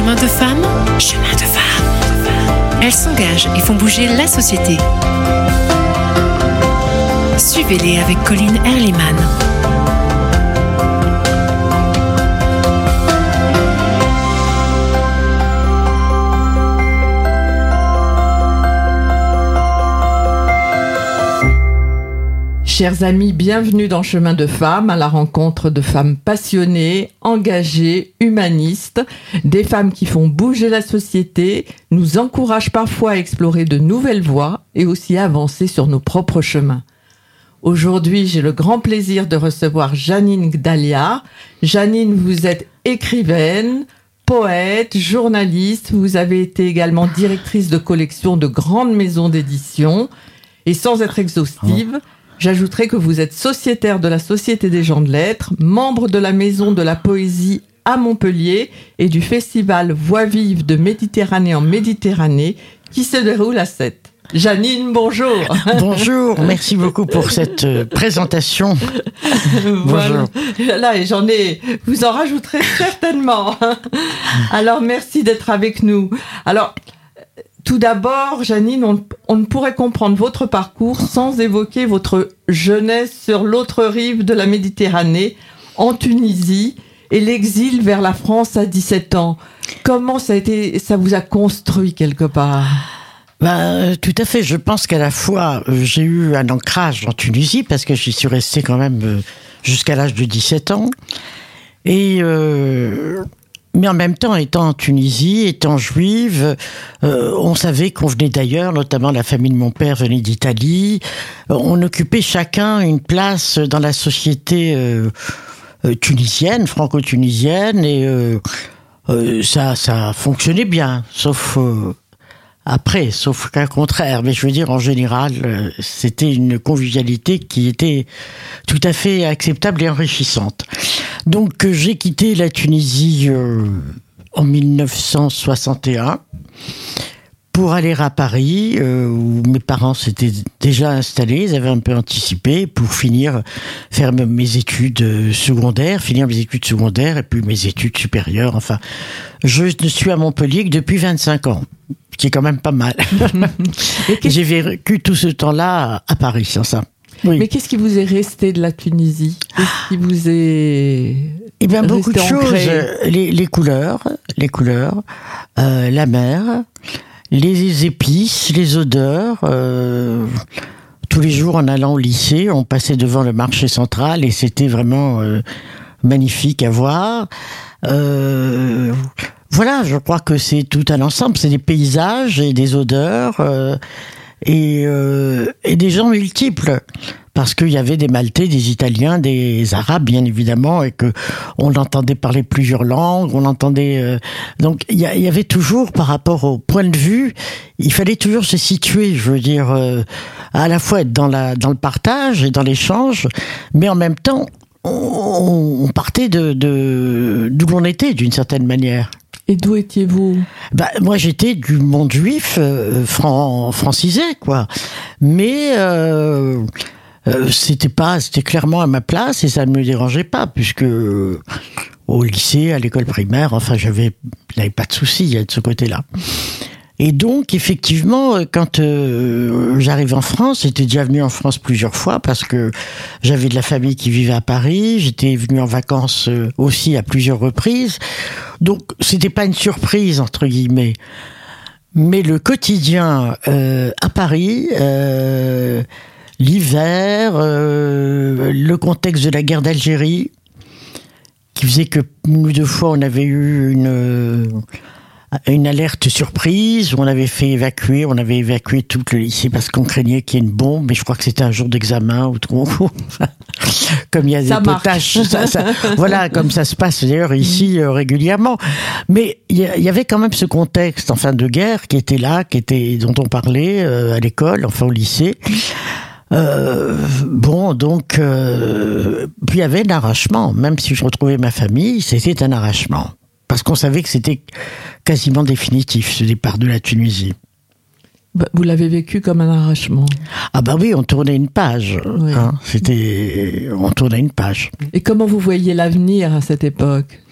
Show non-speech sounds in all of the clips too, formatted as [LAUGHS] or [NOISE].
chemin de femme, chemin de femme. Elles s'engagent et font bouger la société. Suivez-les avec Colline Erliman. Chers amis, bienvenue dans Chemin de Femmes, à la rencontre de femmes passionnées, engagées, humanistes, des femmes qui font bouger la société, nous encouragent parfois à explorer de nouvelles voies et aussi à avancer sur nos propres chemins. Aujourd'hui, j'ai le grand plaisir de recevoir Janine Gdalia. Janine, vous êtes écrivaine, poète, journaliste, vous avez été également directrice de collection de grandes maisons d'édition. Et sans être exhaustive, J'ajouterai que vous êtes sociétaire de la Société des gens de lettres, membre de la Maison de la Poésie à Montpellier et du festival Voix vive de Méditerranée en Méditerranée qui se déroule à 7. Janine, bonjour. [LAUGHS] Bonjour, merci beaucoup pour cette euh, présentation. Voilà. Là, et j'en ai, vous en rajouterez certainement. [LAUGHS] Alors, merci d'être avec nous. Alors, tout d'abord, Janine, on, ne pourrait comprendre votre parcours sans évoquer votre jeunesse sur l'autre rive de la Méditerranée, en Tunisie, et l'exil vers la France à 17 ans. Comment ça a été, ça vous a construit quelque part? Ben, tout à fait. Je pense qu'à la fois, euh, j'ai eu un ancrage en Tunisie parce que j'y suis resté quand même euh, jusqu'à l'âge de 17 ans. Et euh, mais en même temps, étant en Tunisie, étant juive, euh, on savait qu'on venait d'ailleurs, notamment la famille de mon père venait d'Italie. Euh, on occupait chacun une place dans la société euh, tunisienne, franco-tunisienne, et ça, ça fonctionnait bien, sauf après, sauf qu'un contraire. Mais je veux dire, en général, c'était une convivialité qui était tout à fait acceptable et enrichissante. Donc euh, j'ai quitté la Tunisie euh, en 1961 pour aller à Paris, euh, où mes parents s'étaient déjà installés, ils avaient un peu anticipé, pour finir, faire mes études secondaires, finir mes études secondaires et puis mes études supérieures. Enfin, je ne suis à Montpellier que depuis 25 ans, qui est quand même pas mal. [LAUGHS] J'ai vécu tout ce temps-là à Paris, sans ça. Mais qu'est-ce qui vous est resté de la Tunisie? Qu'est-ce qui vous est Eh bien, beaucoup de choses. Les, les, couleurs, les couleurs, euh, la mer, les épices, les odeurs. Euh, tous les jours, en allant au lycée, on passait devant le marché central et c'était vraiment euh, magnifique à voir. Euh, voilà, je crois que c'est tout un ensemble. C'est des paysages et des odeurs. Euh, et, euh, et des gens multiples parce qu'il y avait des Maltais, des Italiens, des Arabes, bien évidemment, et que on entendait parler plusieurs langues, on entendait. Euh, donc il y, avait toujours, par rapport au point de vue, il fallait toujours se situer. Je veux dire, euh, à la fois être dans la dans le partage et dans l'échange, mais en même temps, on, on partait de d'où l'on était d'une certaine manière. Et d'où étiez-vous bah, Moi, j'étais du monde juif euh, francisé, quoi. Mais euh, euh, c'était pas, c'était clairement à ma place et ça ne me dérangeait pas, puisque au lycée, à l'école primaire, enfin, j'avais, pas de soucis de ce côté-là. Et donc, effectivement, euh, quand euh, j'arrive en France, j'étais déjà venu en France plusieurs fois parce que j'avais de la famille qui vivait à Paris. J'étais venu en vacances euh, aussi à plusieurs reprises. Donc, c'était pas une surprise entre guillemets. Mais le quotidien à Paris, l'hiver, le contexte de la guerre d'Algérie, qui faisait que nous deux fois on avait eu une une alerte surprise. On avait fait évacuer, on avait évacué tout le lycée parce qu'on craignait qu'il y ait une bombe. Mais je crois que c'était un jour d'examen ou trop. [LAUGHS] comme il y a des potages, voilà, comme ça se passe d'ailleurs ici euh, régulièrement. Mais il y, avait quand même ce contexte, enfin, de guerre qui était là, qui était dont on parlait euh, à l'école, enfin au lycée. Euh, bon, donc, euh, puis il y avait un arrachement. Même si je retrouvais ma famille, c'était un arrachement parce qu'on savait que c'était quasiment définitif ce départ de la Tunisie. Bah, vous l'avez vécu comme un arrachement. Ah bah oui, on tournait une page. Hein. C'était, on tournait une page. Et comment vous voyez l'avenir à cette époque?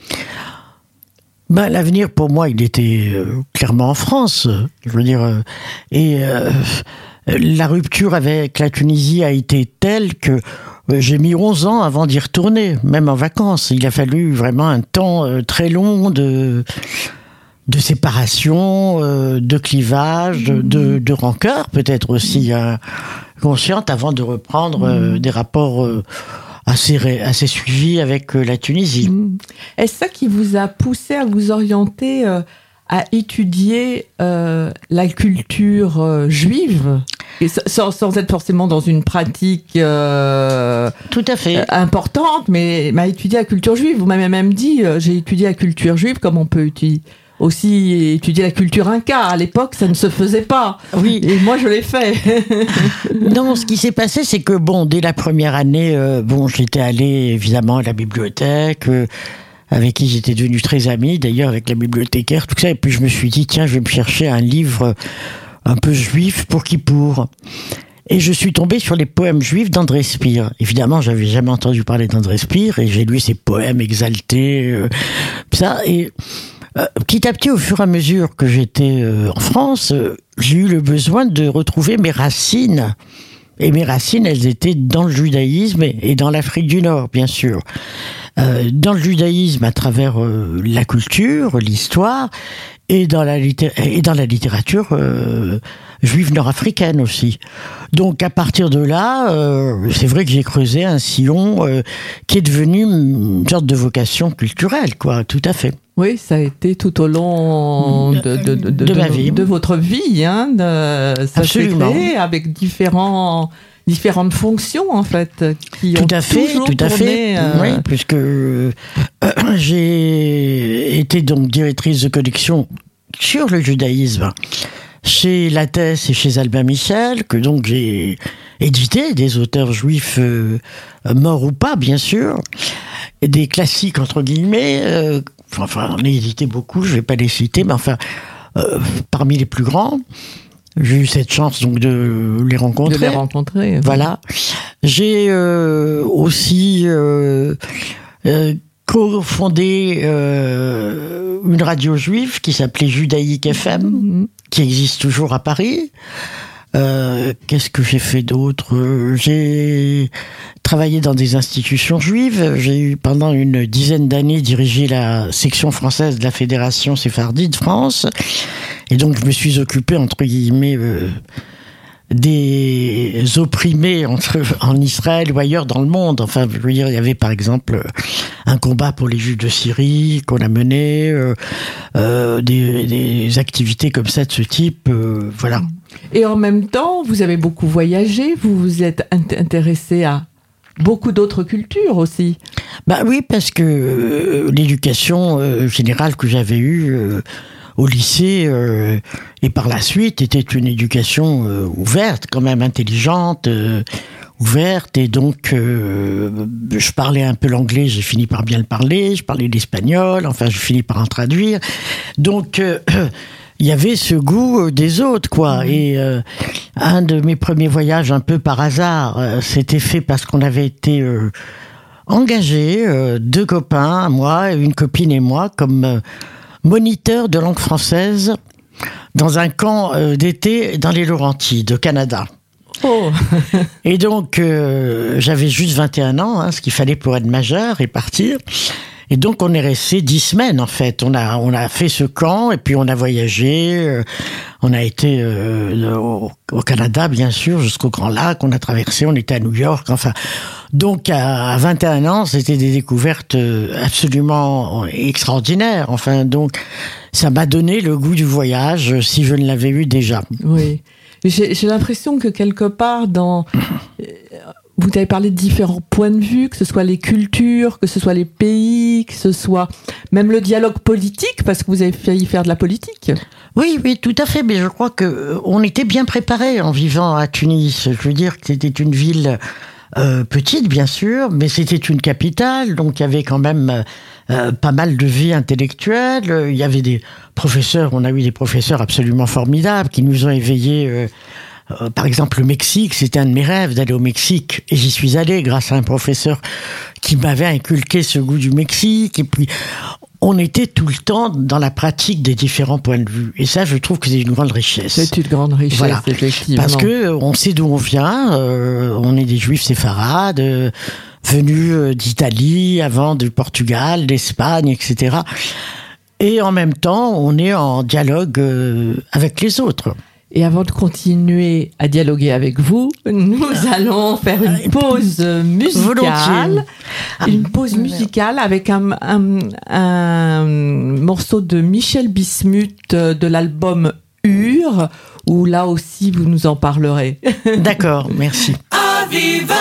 Ben, l'avenir pour moi, il était euh, clairement en France. Je veux dire, euh, et euh, la rupture avec la Tunisie a été telle que j'ai mis 11 ans avant d'y retourner, même en vacances. Il a fallu vraiment un temps euh, très long de de séparation, euh, de clivage, de, rancœur peut-être aussi hein, consciente avant de reprendre euh, des rapports euh, assez assez suivis avec euh, la Tunisie. Mm. Est-ce ça qui vous a poussé à vous orienter euh, à étudier euh, la culture euh, juive? Et sans, sans être forcément dans une pratique euh, Tout à fait. euh, importante, mais, à étudier la culture juive. Vous m'avez même dit, euh, j'ai étudié la culture juive comme on peut étudier, aussi étudier la culture inca. À l'époque, ça ne se faisait pas. Oui. Et moi, je l'ai fait. [LAUGHS] Non, ce qui s'est passé, c'est que bon, dès la première année, euh, bon, j'étais allé évidemment à la bibliothèque, avec qui j'étais devenu très ami, d'ailleurs avec la bibliothécaire, tout ça. Et puis je me suis dit, tiens, je vais me chercher un livre un peu juif pour qui pour. Et je suis tombé sur les poèmes juifs d'André Spire. Évidemment, j'avais jamais entendu parler d'André Spire, et j'ai lu ses poèmes exaltés, euh, ça. Et euh, petit à petit, au fur et à mesure que j'étais euh, en France, j'ai eu le besoin de retrouver mes racines. Et mes racines, elles étaient dans le judaïsme et dans l'Afrique du Nord, bien sûr. Dans le judaïsme, à travers la culture, l'histoire, et dans la, et dans la littérature euh, juive nord-africaine aussi. Donc à partir de là, euh, c'est vrai que j'ai creusé un sillon euh, qui est devenu une sorte de vocation culturelle, quoi, tout à fait. Oui, ça a été tout au long de, de, de, De ma vie. de votre vie. Hein, de, ça Absolument. avec différents, différentes fonctions, en fait, qui ont Tout à fait, toujours tout à tourné, fait. euh, Oui, puisque euh, [CLEARS THROAT] j'ai été donc directrice de collection sur le judaïsme chez Lattès et chez Albin Michel, que donc j'ai édité des auteurs juifs euh, morts ou pas, bien sûr, et des classiques entre guillemets. euh, enfin, on a édité beaucoup, je vais pas les citer, mais enfin, euh, parmi les plus grands. J'ai eu cette chance donc de les de rencontrer. les rencontrer. Voilà. J'ai euh, aussi euh, euh, cofondé euh, une radio juive qui s'appelait Judaïque FM, Mhm. qui existe toujours à Paris. Euh, Qu'est-ce que j'ai fait d'autre? J'ai travaillé dans des institutions juives. J'ai eu pendant une dizaine d'années dirigé la section française de la Fédération séphardie de France. Et donc je me suis occupé entre guillemets euh, des opprimés entre, en Israël ou ailleurs dans le monde. Enfin, je veux dire, il y avait par exemple un combat pour les Juifs de Syrie qu'on a mené, euh, euh, des, des activités comme ça de ce type. euh, voilà. Et en même temps, vous avez beaucoup voyagé, vous vous êtes int- intéressé à beaucoup d'autres cultures aussi. Bah oui, parce que euh, l'éducation euh, générale que j'avais eue euh, au lycée euh, et par la suite était une éducation euh, ouverte, quand même intelligente, euh, ouverte. Et donc, je parlais un peu l'anglais, j'ai fini par bien le parler. Je parlais l'espagnol, enfin, je finis par en traduire. Donc, [CLEARS THROAT] il y avait ce goût des autres, quoi. Et euh, un de mes premiers voyages, un peu par hasard, euh, s'était fait parce qu'on avait été euh, engagés, deux copains, moi, une copine et moi, comme moniteurs de langue française dans un camp euh, d'été dans les Laurentides, au Canada. Oh, [LAUGHS] Et donc, euh, j'avais juste 21 ans, hein, ce qu'il fallait pour être majeur et partir. Et donc, on est resté dix semaines, en fait. On a, on a fait ce camp, et puis on a voyagé. euh, on a été euh, au, au Canada, bien sûr, jusqu'au Grand Lac. On a traversé, on était à New York. Enfin, donc, à, à 21 ans, c'était des découvertes euh, absolument extraordinaires. Enfin, donc, ça m'a donné le goût du voyage, euh, si je ne l'avais eu déjà. oui. J'ai l'impression que quelque part dans... euh, Vous avez parlé de différents points de vue, que ce soit les cultures, que ce soit les pays, que ce soit même le dialogue politique, parce que vous avez failli faire de la politique. Oui, oui, tout à fait. Mais je crois que on était bien préparés en vivant à Tunis. Je veux dire que c'était une ville euh, petite, bien sûr, mais c'était une capitale, donc il y avait quand même euh, pas mal de vie intellectuelle. Euh, Il y avait des professeurs, on a eu des professeurs absolument formidables qui nous ont éveillés. euh, euh, par exemple, le Mexique, c'était un de mes rêves d'aller au Mexique. Et j'y suis allé grâce à un professeur qui m'avait inculqué ce goût du Mexique. Et puis, on était tout le temps dans la pratique des différents points de vue. Et ça, je trouve que c'est une grande richesse. C'est une grande richesse, Voilà. effectivement. Parce que on sait d'où on vient. euh, on est des juifs séfarades, euh, venus euh, d'Italie, avant du Portugal, d'Espagne, etc. Et en même temps, on est en dialogue euh, avec les autres. Et avant de continuer à dialoguer avec vous, nous allons faire une pause musicale. Volontiers. Une pause musicale avec un, un, un morceau de Michel Bismuth euh, de l'album Ur, où là aussi vous nous en parlerez. D'accord, merci. Aviva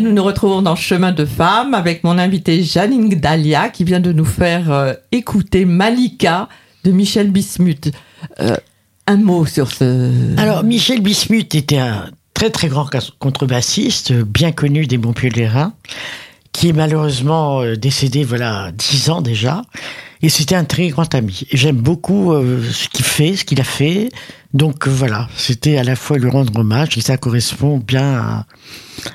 nous retrouvons dans Chemin de Femmes avec mon invitée Janine Dalia qui vient de nous faire euh, écouter Malika de Michel Bismuth. Euh, un mot sur ce. Alors, Michel Bismuth était un très très grand contrebassiste, bien connu des Montpellierins, qui est malheureusement euh, décédé, voilà, dix ans déjà. Et c'était un très grand ami. J'aime beaucoup euh, ce qu'il fait, ce qu'il a fait. Donc euh, voilà, c'était à la fois lui rendre hommage et ça correspond bien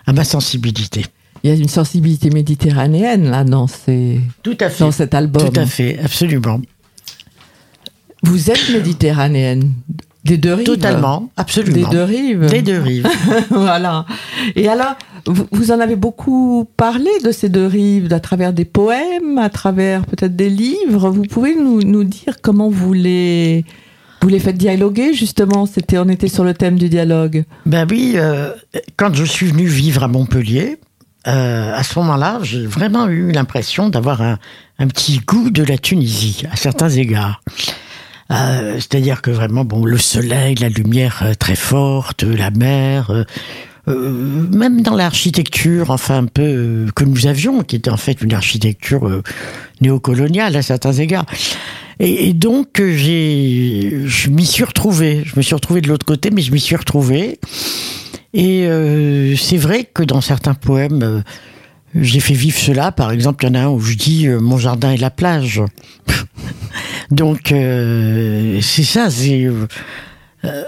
à, ma sensibilité. Il y a une sensibilité méditerranéenne là dans, ces, Tout à fait. dans cet album. Tout à fait, absolument. Vous êtes méditerranéenne des deux rives. Totalement, absolument. Des deux rives. Des deux rives. [LAUGHS] voilà. Et alors, vous, en avez beaucoup parlé de ces deux rives, à travers des poèmes, à travers peut-être des livres. Vous pouvez nous, nous dire comment vous les, vous les faites dialoguer, justement C'était, On était sur le thème du dialogue. Ben oui, euh, quand je suis venu vivre à Montpellier, euh, à ce moment-là, j'ai vraiment eu l'impression d'avoir un, un petit goût de la Tunisie, à certains égards. Euh, c'est-à-dire que vraiment, bon, le soleil, la lumière euh, très forte, la mer, euh, même dans l'architecture, enfin un peu que nous avions, qui était en fait une architecture néocoloniale à certains égards. Et, donc j'ai, je m'y suis retrouvé. Je me suis retrouvé de l'autre côté, mais je m'y suis retrouvé. Et c'est vrai que dans certains poèmes, j'ai fait vivre cela. Par exemple, il y en a un où je dis mon jardin est la plage. [LAUGHS] Donc euh, c'est ça. C'est, euh,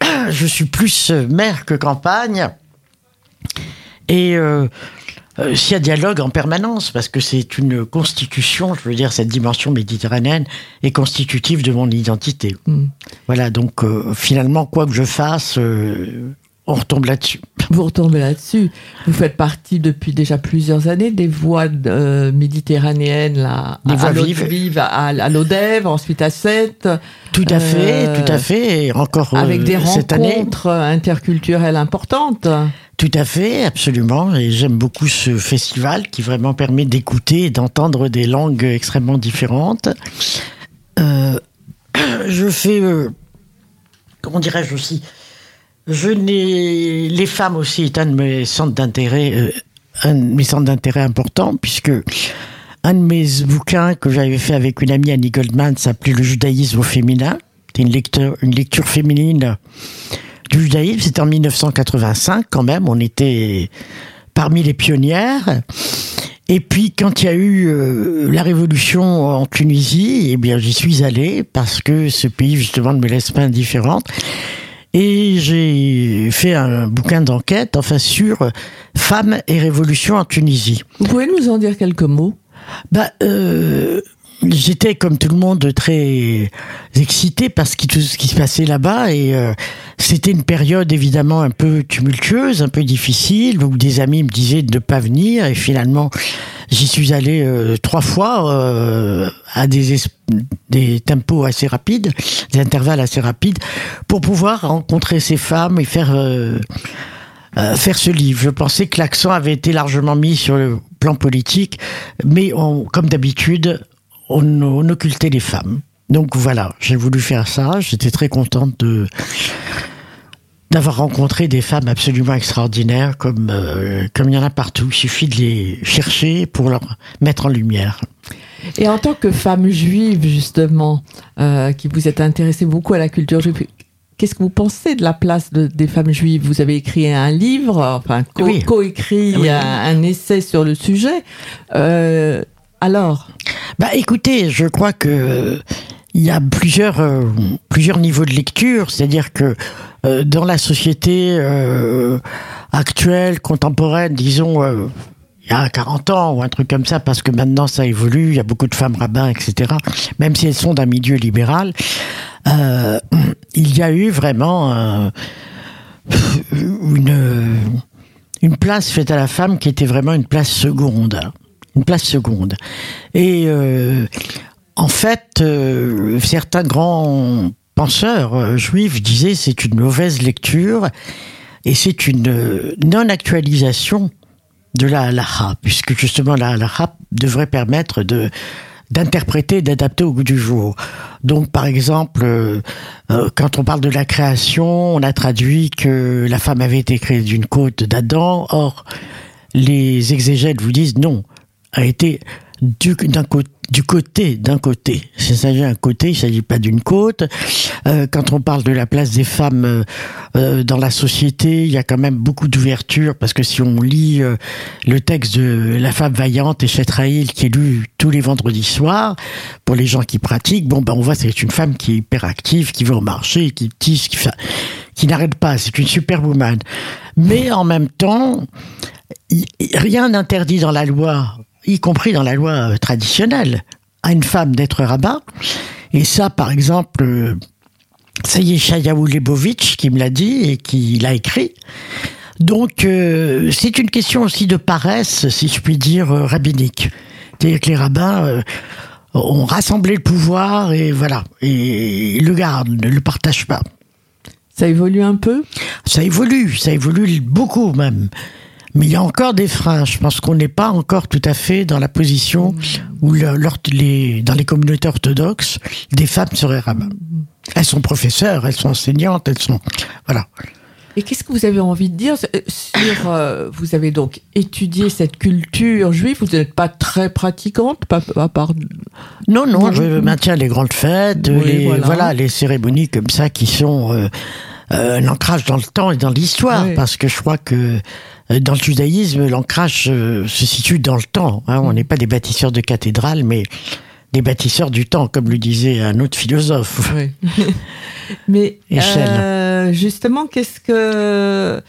[CLEARS THROAT] je suis plus maire que campagne. Et euh, s'il y a dialogue en permanence, parce que c'est une constitution, je veux dire, cette dimension méditerranéenne est constitutive de mon identité. Mm. Voilà, donc finalement, quoi que je fasse, on retombe là-dessus. [LAUGHS] Vous retombez là-dessus. Vous faites partie depuis déjà plusieurs années des voies euh, méditerranéennes, là, des à, vives. à, à l'Odève, ensuite à Sète. Tout à fait, euh, tout à fait. Et encore euh, avec des cette rencontres interculturelles importantes. Tout à fait, absolument. Et j'aime beaucoup ce festival qui vraiment permet d'écouter et d'entendre des langues extrêmement différentes. [CLEARS THROAT] je fais, comment dirais-je aussi, les femmes aussi est un de mes centres d'intérêt, euh, un de mes centres d'intérêt importants puisque un de mes bouquins que j'avais fait avec une amie Annie Goldman s'appelait Le judaïsme au féminin. C'était une lecture, une lecture féminine du judaïsme. C'était en 1985 quand même. On était parmi les pionnières. Et puis quand il y a eu euh, la révolution en Tunisie, eh bien j'y suis allée parce que ce pays justement ne me laisse pas indifférente. Et j'ai fait un bouquin d'enquête, enfin, sur femmes et révolution en Tunisie. Vous pouvez nous en dire quelques mots? Bah, euh, J'étais, comme tout le monde, très excité par ce qui, tout ce qui se passait là-bas. Et euh, c'était une période, évidemment, un peu tumultueuse, un peu difficile, où des amis me disaient de ne pas venir. Et finalement, J'y suis allé euh, trois fois euh, à des, des tempos assez rapides, des intervalles assez rapides, pour pouvoir rencontrer ces femmes et faire euh, faire ce livre. Je pensais que l'accent avait été largement mis sur le plan politique, mais on, comme d'habitude, on, on occultait les femmes. Donc voilà, j'ai voulu faire ça. J'étais très contente de d'avoir rencontré des femmes absolument extraordinaires comme euh, comme il y en a partout. Il suffit de les chercher pour leur mettre en lumière. Et en tant que femme juive justement, euh, qui vous êtes intéressée beaucoup à la culture juive, qu'est-ce que vous pensez de la place des femmes juives? Vous avez écrit un livre, enfin co-écrit un, essai sur le sujet. Euh, alors Bah écoutez, je crois que il y a plusieurs plusieurs niveaux de lecture, c'est-à-dire que euh, dans la société euh, actuelle, contemporaine, disons, euh, il y a 40 ans ou un truc comme ça, parce que maintenant ça évolue, il y a beaucoup de femmes rabbins, etc., même si elles sont d'un milieu libéral, il y a eu vraiment une, une place faite à la femme qui était vraiment une place seconde. Une place seconde. Et en fait, certains grands penseurs euh, juifs disaient c'est une mauvaise lecture et c'est une euh, non-actualisation de la halacha, puisque justement la halacha devrait permettre de d'interpréter, d'adapter au goût du jour. Donc, par exemple, euh, quand on parle de la création, on a traduit que la femme avait été créée d'une côte d'Adam. Or, les exégètes vous disent non, a été du, côté du côté d'un côté. Il s'agit d'un côté, il s'agit pas d'une côte. Euh, quand on parle de la place des femmes euh, euh, dans la société, il y a quand même beaucoup d'ouverture parce que si on lit le texte de La femme vaillante et Chetraïl qui est lu tous les vendredis soirs, pour les gens qui pratiquent, bon ben on voit c'est une femme qui est hyper active, qui va au marché, qui tisse, qui, n'arrête pas. C'est une super woman. Mais en même temps, rien n'interdit dans la loi y compris dans la loi euh, traditionnelle, à une femme d'être rabbin. Et ça, par exemple, euh, ça y est, Shayaou Lebovitch qui me l'a dit et qui l'a écrit. Donc, euh, c'est une question aussi de paresse, si je puis dire, rabbinique. C'est-à-dire que les rabbins ont rassemblé le pouvoir et voilà, et le gardent, ne le partagent pas. Ça évolue un peu? Ça évolue, ça évolue beaucoup même. Mais il y a encore des freins. Je pense qu'on n'est pas encore tout à fait dans la position où, les, dans les communautés orthodoxes, des femmes seraient rabbins. Elles sont professeurs, elles sont enseignantes, elles sont. Voilà. Et qu'est-ce que vous avez envie de dire sur euh, Vous avez donc étudié cette culture juive. Vous n'êtes pas très pratiquante, pas à part. Non, non, je maintiens les grandes fêtes, les, voilà. les cérémonies comme ça qui sont euh, euh, un ancrage dans le temps et dans l'histoire, parce que je crois que euh, dans le judaïsme, l'ancrage euh, se situe dans le temps. Hein. On n'est pas des bâtisseurs de cathédrales, mais des bâtisseurs du temps, comme le disait un autre philosophe. Oui. [LAUGHS] mais euh, justement, qu'est-ce que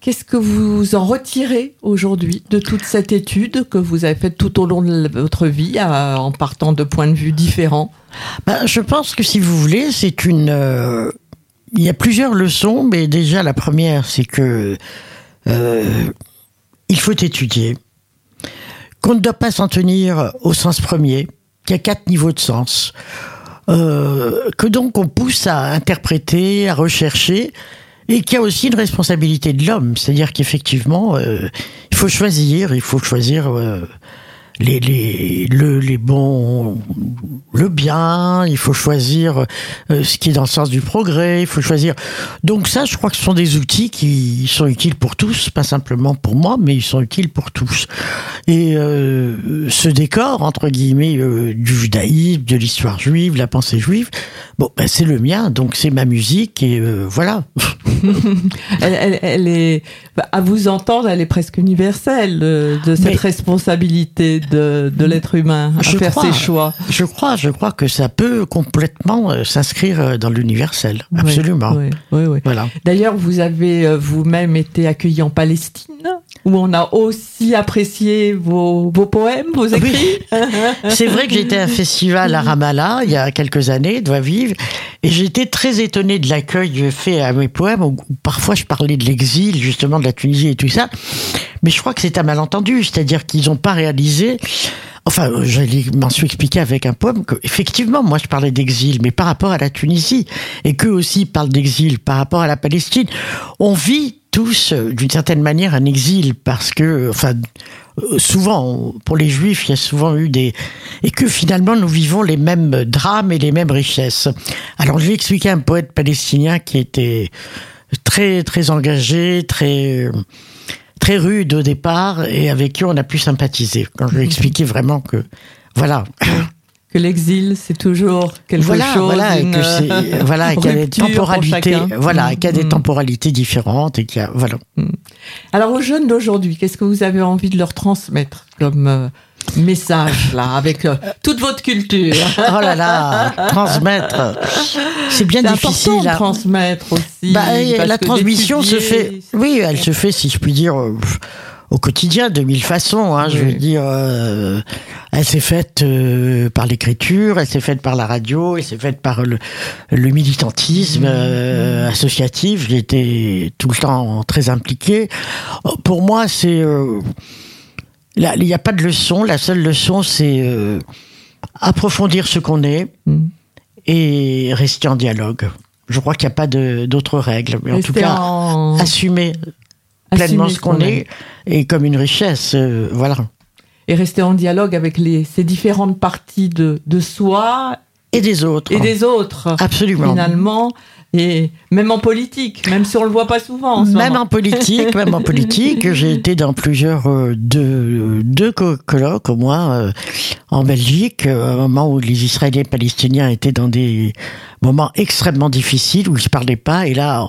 qu'est-ce que vous en retirez aujourd'hui de toute cette étude que vous avez faite tout au long de votre vie, en partant de points de vue différents? Ben, Je pense que si vous voulez, c'est une. il y a plusieurs leçons, mais déjà la première, c'est que euh, il faut étudier, qu'on ne doit pas s'en tenir au sens premier, qu'il y a quatre niveaux de sens, euh, que donc on pousse à interpréter, à rechercher, et qu'il y a aussi une responsabilité de l'homme, c'est-à-dire qu'effectivement, euh, il faut choisir, il faut choisir les, les, le, les bons, le bien, il faut choisir euh, ce qui est dans le sens du progrès, il faut choisir. Donc ça, je crois que ce sont des outils qui sont utiles pour tous, pas simplement pour moi, mais ils sont utiles pour tous. Et euh, ce décor, entre guillemets, euh, du judaïsme, de l'histoire juive, la pensée juive, bon, ben, c'est le mien, donc c'est ma musique, et voilà. [LAUGHS] elle, elle, est, à vous entendre, elle est presque universelle de, cette responsabilité de, de l'être humain à faire ses choix. Je crois, je crois que ça peut complètement euh, s'inscrire euh, dans l'universel, absolument. Oui, oui. Voilà. D'ailleurs, vous avez euh, vous-même été accueilli en Palestine, où on a aussi apprécié vos, vos poèmes, vos écrits. [LAUGHS] C'est vrai que j'étais à un festival à Ramallah il y a quelques années, doit vivre, et j'étais très étonné de l'accueil fait à mes poèmes, où parfois je parlais de l'exil, justement de la Tunisie et tout ça. Mais je crois que c'est un malentendu, c'est-à-dire qu'ils n'ont pas réalisé Enfin, je m'en suis expliqué avec un poème que, effectivement, moi je parlais d'exil, mais par rapport à la Tunisie, et qu'eux aussi parlent d'exil par rapport à la Palestine. On vit tous, euh, d'une certaine manière, un exil, parce que, enfin, euh, souvent, pour les juifs, il y a souvent eu des... Et que finalement, nous vivons les mêmes drames et les mêmes richesses. Alors, je vais expliquer un poète palestinien qui était très, très engagé, très très rude au départ et avec qui on a pu sympathiser. Quand je lui ai expliqué vraiment que, voilà. Que l'exil, c'est toujours quelque voilà, chose. Voilà, et que c'est, [LAUGHS] voilà, qu'il y a des temporalités, voilà, qu'il y a des mm. temporalités différentes et qu'il y a, voilà. Mm. Alors, aux jeunes d'aujourd'hui, qu'est-ce que vous avez envie de leur transmettre comme, euh, message là avec euh, toute votre culture. [LAUGHS] oh là là, transmettre, c'est bien difficile. Important de transmettre aussi. Bah, la transmission se fait, oui, elle se fait si je puis dire euh, au quotidien de mille façons. Hein, Je veux dire, euh, elle s'est faite par l'écriture, elle s'est faite par la radio, elle s'est faite par le, le militantisme mmh. associatif. J'ai été tout le temps très impliqué. Pour moi, c'est il n'y a pas de leçon. La seule leçon, c'est euh, approfondir ce qu'on est mm. et rester en dialogue. Je crois qu'il n'y a pas d'autres règles. Mais en tout cas, assumer pleinement ce qu'on est, et comme une richesse. Euh, voilà. Et rester en dialogue avec les, ces différentes parties de, de soi. Et des autres. Et des autres. Absolument. Finalement, Et même en politique, même si on le voit pas souvent. En ce même moment. en politique, même en politique, j'ai [LAUGHS] été dans plusieurs euh, deux, deux co- colloques au moins euh, en Belgique, euh, au moment où les Israéliens et les Palestiniens étaient dans des moments extrêmement difficiles où ils se parlaient pas, et là. On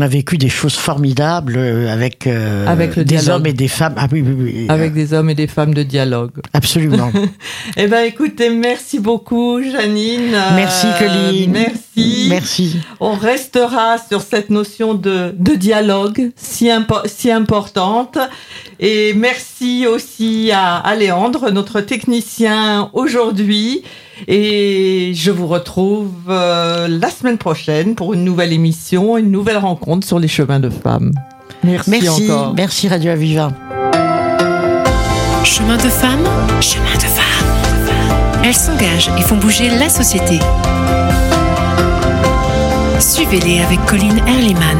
a vécu des choses formidables euh, avec, euh, Avec le des hommes et des femmes. Ah oui, oui, oui. Avec des hommes et des femmes de dialogue. Absolument. [LAUGHS] Eh ben, écoutez, merci beaucoup, Janine. Merci, Euh, Colline. Merci. Merci. On restera sur cette notion de, de dialogue si, impo- si importante. Et merci aussi à, à Léandre, notre technicien aujourd'hui. Et je vous retrouve euh, la semaine prochaine pour une nouvelle émission, une nouvelle rencontre sur les chemins de femmes. Merci, Merci. encore. Merci Radio Aviva. Chemin de femmes, chemin de femmes. Elles s'engagent et font bouger la société. Suivez-les avec Colline Erliman.